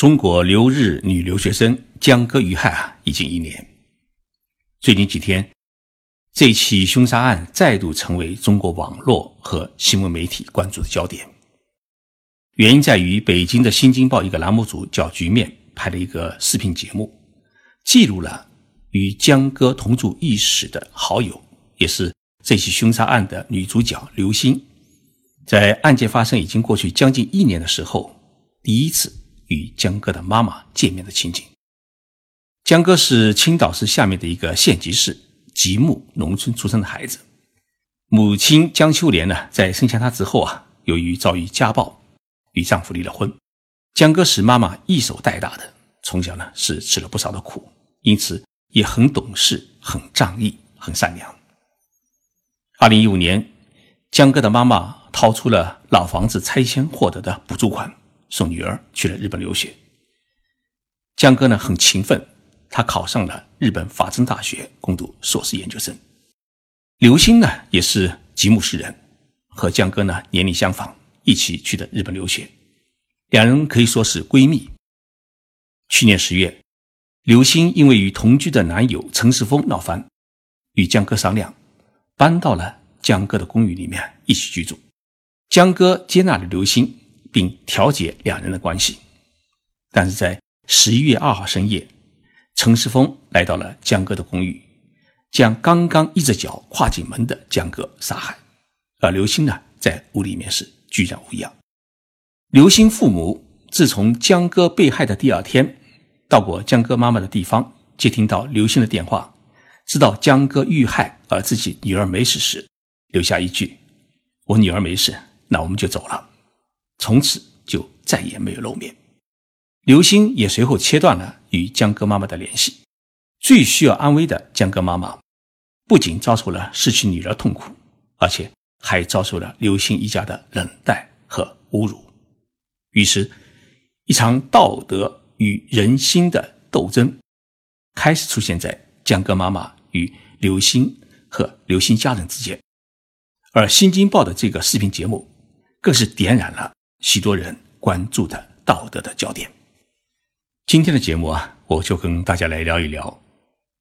中国留日女留学生江歌遇害啊，已经一年。最近几天，这起凶杀案再度成为中国网络和新闻媒体关注的焦点。原因在于，北京的《新京报》一个栏目组叫“局面”拍了一个视频节目，记录了与江歌同住一室的好友，也是这起凶杀案的女主角刘星，在案件发生已经过去将近一年的时候，第一次。与江哥的妈妈见面的情景。江哥是青岛市下面的一个县级市吉木农村出生的孩子，母亲江秋莲呢，在生下他之后啊，由于遭遇家暴，与丈夫离了婚。江哥是妈妈一手带大的，从小呢是吃了不少的苦，因此也很懂事、很仗义、很善良。二零一五年，江哥的妈妈掏出了老房子拆迁获得的补助款。送女儿去了日本留学。江哥呢很勤奋，他考上了日本法政大学攻读硕士研究生。刘星呢也是吉木市人，和江哥呢年龄相仿，一起去的日本留学，两人可以说是闺蜜。去年十月，刘星因为与同居的男友陈世峰闹翻，与江哥商量，搬到了江哥的公寓里面一起居住。江哥接纳了刘星。并调解两人的关系，但是在十一月二号深夜，陈世峰来到了江哥的公寓，将刚刚一只脚跨进门的江哥杀害，而刘星呢，在屋里面是居然无恙。刘星父母自从江哥被害的第二天，到过江哥妈妈的地方，接听到刘星的电话，知道江哥遇害而自己女儿没事时，留下一句：“我女儿没事，那我们就走了。”从此就再也没有露面，刘星也随后切断了与江歌妈妈的联系。最需要安慰的江歌妈妈，不仅遭受了失去女儿痛苦，而且还遭受了刘星一家的冷淡和侮辱。于是，一场道德与人心的斗争开始出现在江歌妈妈与刘星和刘星家人之间。而《新京报》的这个视频节目，更是点燃了。许多人关注的道德的焦点。今天的节目啊，我就跟大家来聊一聊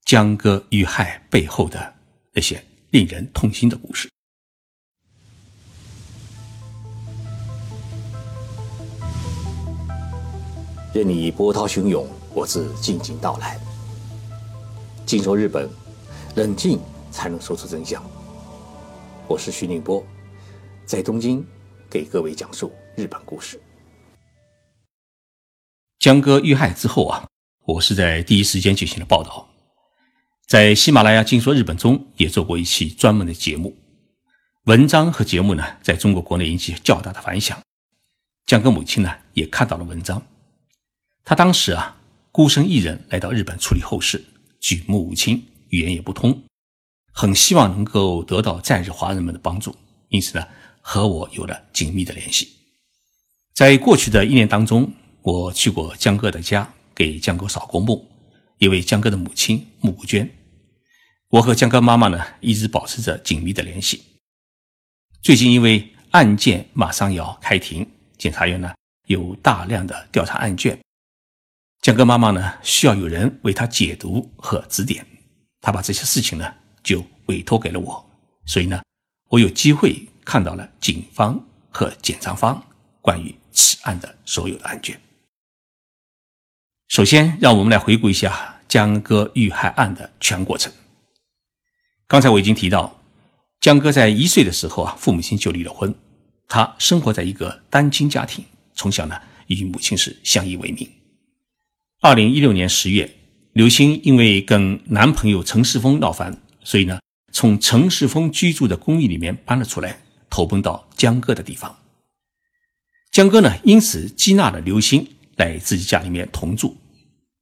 江歌遇害背后的那些令人痛心的故事。任你波涛汹涌，我自静静到来。静说日本，冷静才能说出真相。我是徐宁波，在东京给各位讲述。日本故事。江哥遇害之后啊，我是在第一时间进行了报道，在喜马拉雅“听说日本”中也做过一期专门的节目，文章和节目呢，在中国国内引起较大的反响。江哥母亲呢，也看到了文章，她当时啊，孤身一人来到日本处理后事，举目无亲，语言也不通，很希望能够得到在日华人们的帮助，因此呢，和我有了紧密的联系。在过去的一年当中，我去过江哥的家，给江哥扫过墓，也为江哥的母亲募过捐。我和江哥妈妈呢，一直保持着紧密的联系。最近因为案件马上要开庭，检察院呢有大量的调查案卷，江哥妈妈呢需要有人为她解读和指点，她把这些事情呢就委托给了我，所以呢，我有机会看到了警方和检察方关于。此案的所有的案卷。首先，让我们来回顾一下江歌遇害案的全过程。刚才我已经提到，江歌在一岁的时候啊，父母亲就离了婚，他生活在一个单亲家庭，从小呢与母亲是相依为命。二零一六年十月，刘星因为跟男朋友陈世峰闹翻，所以呢从陈世峰居住的公寓里面搬了出来，投奔到江歌的地方。江哥呢，因此接纳了刘星来自己家里面同住，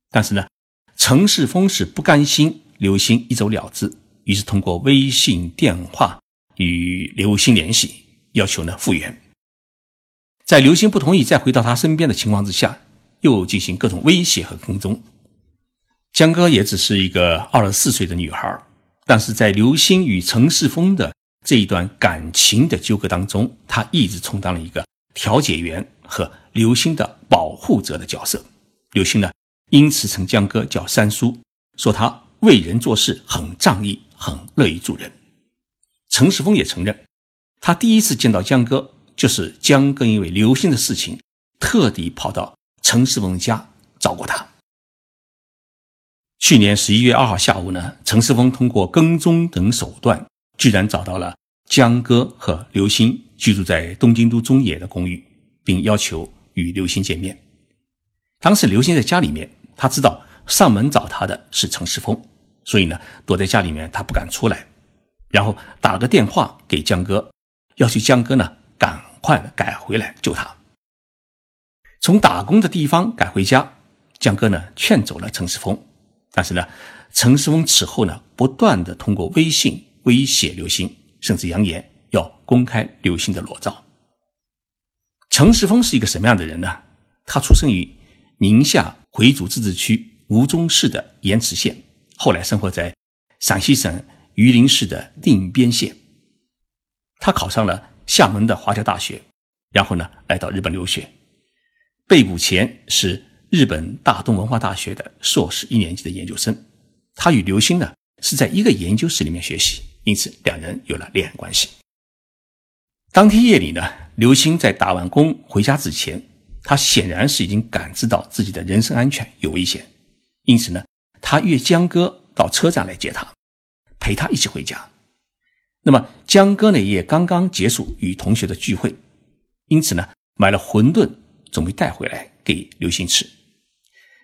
但是呢，陈世峰是不甘心刘星一走了之，于是通过微信电话与刘星联系，要求呢复原。在刘星不同意再回到他身边的情况之下，又进行各种威胁和跟踪。江哥也只是一个二十四岁的女孩，但是在刘星与陈世峰的这一段感情的纠葛当中，她一直充当了一个。调解员和刘星的保护者的角色，刘星呢，因此称江哥叫三叔，说他为人做事很仗义，很乐于助人。陈世峰也承认，他第一次见到江哥，就是江哥因为刘星的事情，特地跑到陈世峰家找过他。去年十一月二号下午呢，陈世峰通过跟踪等手段，居然找到了江哥和刘星居住在东京都中野的公寓，并要求与刘星见面。当时刘星在家里面，他知道上门找他的是陈世峰，所以呢，躲在家里面，他不敢出来。然后打了个电话给江哥，要求江哥呢赶快改回来救他。从打工的地方赶回家，江哥呢劝走了陈世峰，但是呢，陈世峰此后呢不断的通过微信威胁刘星，甚至扬言公开刘星的裸照。陈世峰是一个什么样的人呢？他出生于。宁夏回族自治区吴忠市的盐池县，后来生活在陕西省榆林市的定边县。他考上了厦门的华侨大学，然后呢来到日本留学。被捕前是日本大东文化大学的硕士一年级的研究生。他与刘星呢是在一个研究室里面学习，因此两人有了恋爱关系。当天夜里呢，刘星在打完工回家之前。他显然是已经感知到自己的人身安全有危险，因此呢，他约江哥到车站来接他，陪他一起回家。那么江哥呢也刚刚结束与同学的聚会，因此呢，买了馄饨准备带回来给刘星吃。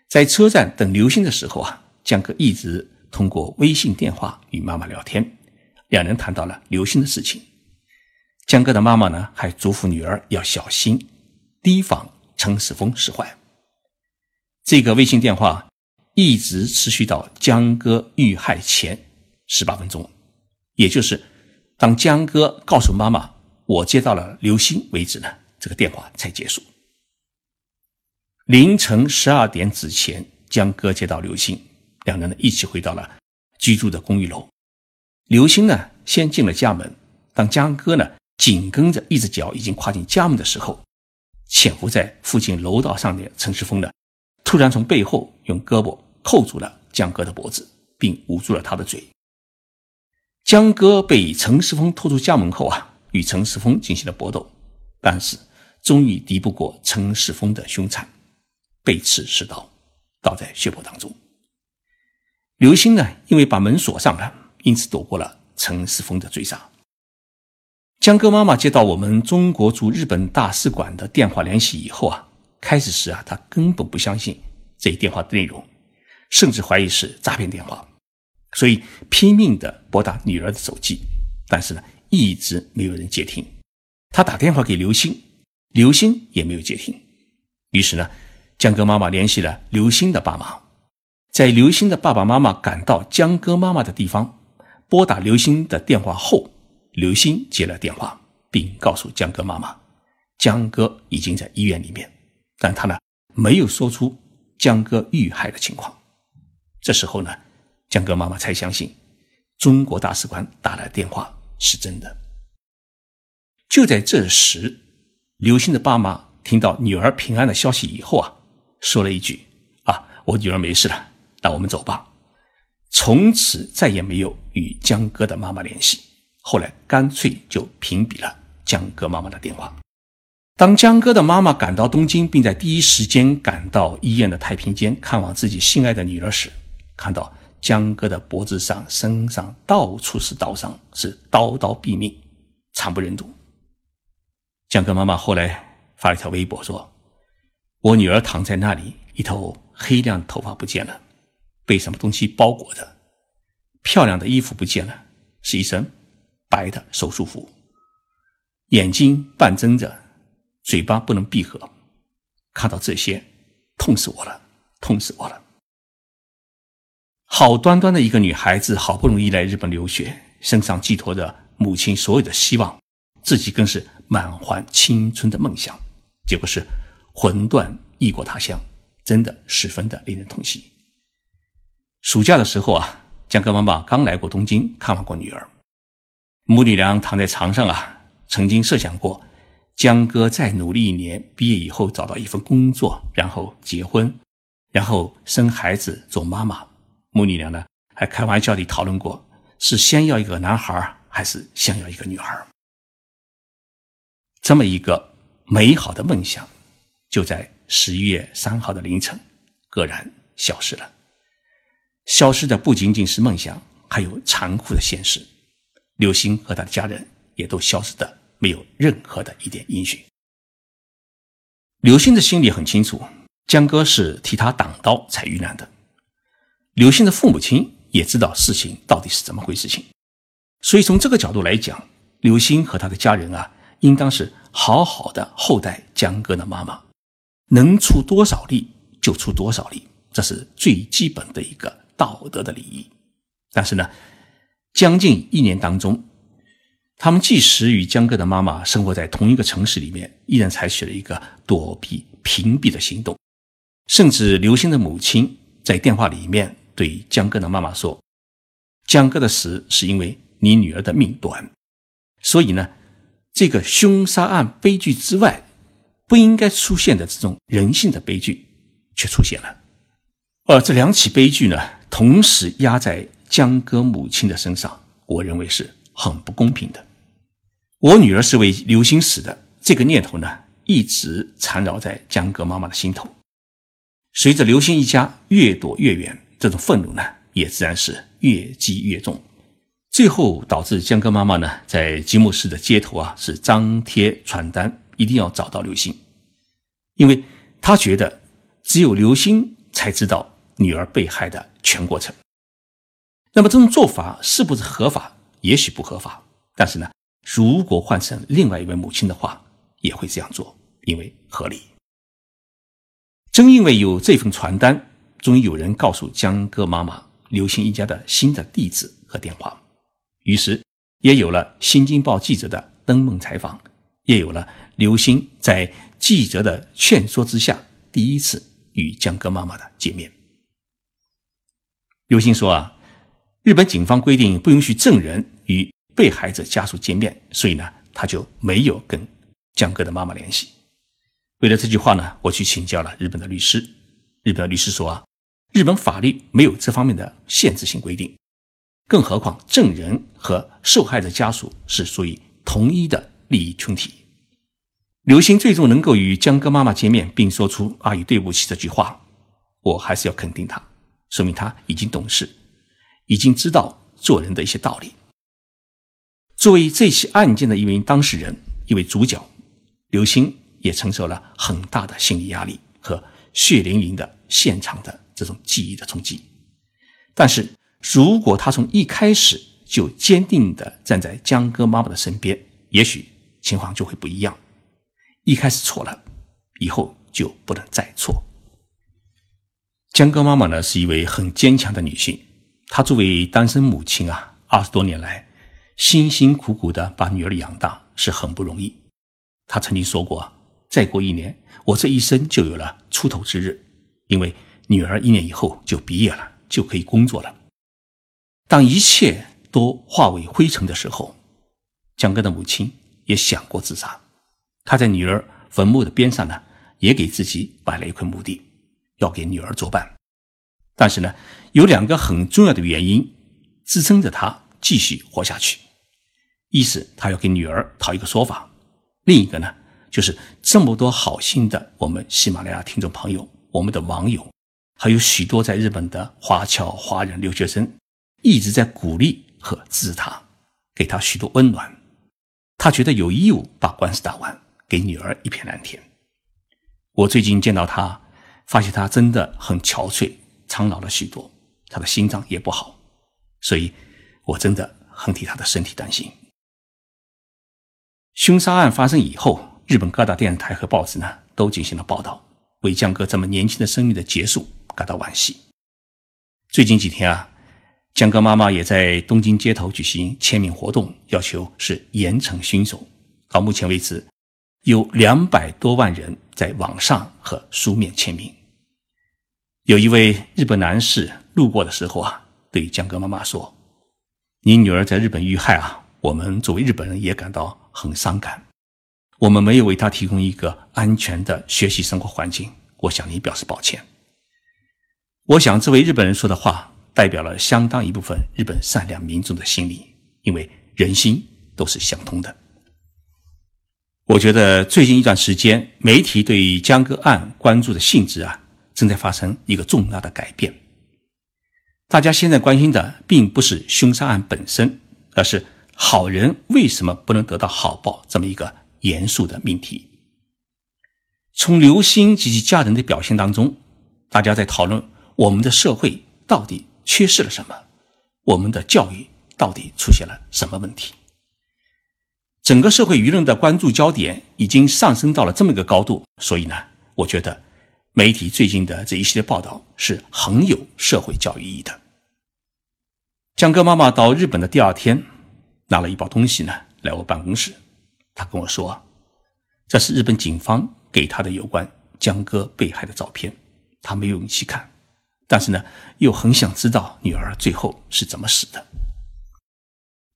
在车站等刘星的时候啊，江哥一直通过微信电话与妈妈聊天，两人谈到了刘星的事情。江哥的妈妈呢还嘱咐女儿要小心，提防。陈世峰使坏，这个微信电话一直持续到江哥遇害前十八分钟，也就是当江哥告诉妈妈我接到了刘星为止呢，这个电话才结束。凌晨十二点之前，江哥接到刘星，两人呢一起回到了居住的公寓楼。刘星呢先进了家门，当江哥呢紧跟着一只脚已经跨进家门的时候。潜伏在附近楼道上的陈世峰呢，突然从背后用胳膊扣住了江哥的脖子，并捂住了他的嘴。江哥被陈世峰拖出家门后啊，与陈世峰进行了搏斗，但是终于敌不过陈世峰的凶残，被刺十刀，倒在血泊当中。刘星呢，因为把门锁上了，因此躲过了陈世峰的追杀。江哥妈妈接到我们中国驻日本大使馆的电话联系以后啊，开始时啊，她根本不相信这一电话的内容，甚至怀疑是诈骗电话，所以拼命的拨打女儿的手机，但是呢，一直没有人接听。他打电话给刘星，刘星也没有接听。于是呢，江哥妈妈联系了刘星的爸妈，在刘星的爸爸妈妈赶到江哥妈妈的地方，拨打刘星的电话后。刘星接了电话，并告诉江哥妈妈，江哥已经在医院里面，但他呢没有说出江哥遇害的情况。这时候呢，江哥妈妈才相信中国大使馆打来电话是真的。就在这时，刘星的爸妈听到女儿平安的消息以后啊，说了一句：“啊，我女儿没事了，那我们走吧。”从此再也没有与江哥的妈妈联系。后来干脆就屏蔽了江哥妈妈的电话。当江哥的妈妈赶到东京，并在第一时间赶到医院的太平间看望自己心爱的女儿时，看到江哥的脖子上、身上到处是刀伤，是刀刀毙命，惨不忍睹。江哥妈妈后来发了一条微博说：“我女儿躺在那里，一头黑亮的头发不见了，被什么东西包裹着，漂亮的衣服不见了，是一身。”白的手术服，眼睛半睁着，嘴巴不能闭合。看到这些，痛死我了，痛死我了！好端端的一个女孩子，好不容易来日本留学，身上寄托着母亲所有的希望，自己更是满怀青春的梦想，结果是魂断异国他乡，真的十分的令人痛惜。暑假的时候啊，江哥妈妈刚来过东京，看望过女儿。母女俩躺在床上啊，曾经设想过，江哥再努力一年，毕业以后找到一份工作，然后结婚，然后生孩子做妈妈。母女俩呢还开玩笑地讨论过，是先要一个男孩还是先要一个女孩。这么一个美好的梦想，就在十一月三号的凌晨，愕然消失了。消失的不仅仅是梦想，还有残酷的现实。刘星和他的家人也都消失的没有任何的一点音讯。刘星的心里很清楚，江哥是替他挡刀才遇难的。刘星的父母亲也知道事情到底是怎么回事情，所以从这个角度来讲，刘星和他的家人啊，应当是好好的厚待江哥的妈妈，能出多少力就出多少力，这是最基本的一个道德的礼仪。但是呢？将近一年当中，他们即使与江哥的妈妈生活在同一个城市里面，依然采取了一个躲避、屏蔽的行动。甚至刘星的母亲在电话里面对江哥的妈妈说：“江哥的死是因为你女儿的命短。”所以呢，这个凶杀案悲剧之外，不应该出现的这种人性的悲剧却出现了。而这两起悲剧呢，同时压在。江歌母亲的身上，我认为是很不公平的。我女儿是为刘星死的，这个念头呢，一直缠绕在江歌妈妈的心头。随着刘星一家越躲越远，这种愤怒呢，也自然是越积越重。最后导致江歌妈妈呢，在吉木市的街头啊，是张贴传单，一定要找到刘星，因为她觉得只有刘星才知道女儿被害的全过程。那么这种做法是不是合法？也许不合法，但是呢，如果换成另外一位母亲的话，也会这样做，因为合理。正因为有这份传单，终于有人告诉江歌妈妈刘星一家的新的地址和电话，于是也有了《新京报》记者的登门采访，也有了刘星在记者的劝说之下第一次与江歌妈妈的见面。刘星说啊。日本警方规定不允许证人与被害者家属见面，所以呢，他就没有跟江哥的妈妈联系。为了这句话呢，我去请教了日本的律师。日本的律师说啊，日本法律没有这方面的限制性规定，更何况证人和受害者家属是属于同一的利益群体。刘星最终能够与江哥妈妈见面，并说出“阿姨对不起”这句话，我还是要肯定他，说明他已经懂事。已经知道做人的一些道理。作为这起案件的一名当事人、一位主角，刘星也承受了很大的心理压力和血淋淋的现场的这种记忆的冲击。但是如果他从一开始就坚定地站在江哥妈妈的身边，也许情况就会不一样。一开始错了，以后就不能再错。江哥妈妈呢，是一位很坚强的女性。她作为单身母亲啊，二十多年来辛辛苦苦的把女儿养大是很不容易。她曾经说过：“再过一年，我这一生就有了出头之日，因为女儿一年以后就毕业了，就可以工作了。”当一切都化为灰尘的时候，江哥的母亲也想过自杀。他在女儿坟墓的边上呢，也给自己摆了一块墓地，要给女儿作伴。但是呢，有两个很重要的原因支撑着他继续活下去：一是他要给女儿讨一个说法；另一个呢，就是这么多好心的我们喜马拉雅听众朋友、我们的网友，还有许多在日本的华侨华人留学生，一直在鼓励和支持他，给他许多温暖。他觉得有义务把官司打完，给女儿一片蓝天。我最近见到他，发现他真的很憔悴。苍老了许多，他的心脏也不好，所以我真的很替他的身体担心。凶杀案发生以后，日本各大电视台和报纸呢都进行了报道，为江哥这么年轻的生命的结束感到惋惜。最近几天啊，江哥妈妈也在东京街头举行签名活动，要求是严惩凶手。到目前为止，有两百多万人在网上和书面签名。有一位日本男士路过的时候啊，对江哥妈妈说：“你女儿在日本遇害啊，我们作为日本人也感到很伤感。我们没有为她提供一个安全的学习生活环境，我向你表示抱歉。”我想，这位日本人说的话，代表了相当一部分日本善良民众的心理，因为人心都是相通的。我觉得最近一段时间，媒体对江歌案关注的性质啊，正在发生一个重大的改变。大家现在关心的，并不是凶杀案本身，而是好人为什么不能得到好报这么一个严肃的命题。从刘星及其家人的表现当中，大家在讨论我们的社会到底缺失了什么，我们的教育到底出现了什么问题。整个社会舆论的关注焦点已经上升到了这么一个高度，所以呢，我觉得媒体最近的这一系列报道是很有社会教育意义的。江哥妈妈到日本的第二天，拿了一包东西呢来我办公室，她跟我说，这是日本警方给她的有关江哥被害的照片，她没有勇气看，但是呢又很想知道女儿最后是怎么死的。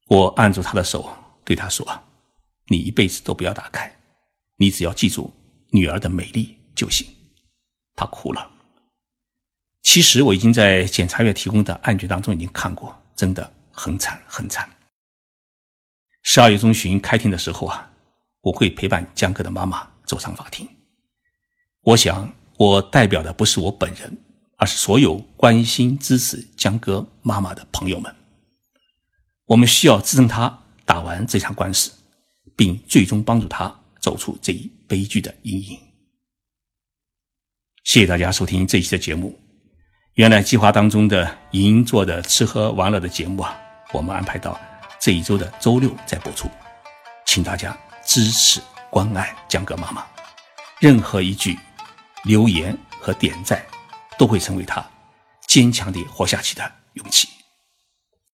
我按住她的手，对她说。你一辈子都不要打开，你只要记住女儿的美丽就行。他哭了。其实我已经在检察院提供的案卷当中已经看过，真的很惨很惨。十二月中旬开庭的时候啊，我会陪伴江哥的妈妈走上法庭。我想，我代表的不是我本人，而是所有关心支持江哥妈妈的朋友们。我们需要支撑他打完这场官司。并最终帮助他走出这一悲剧的阴影。谢谢大家收听这一期的节目。原来计划当中的银座的吃喝玩乐的节目啊，我们安排到这一周的周六再播出，请大家支持关爱江哥妈妈。任何一句留言和点赞，都会成为他坚强地活下去的勇气。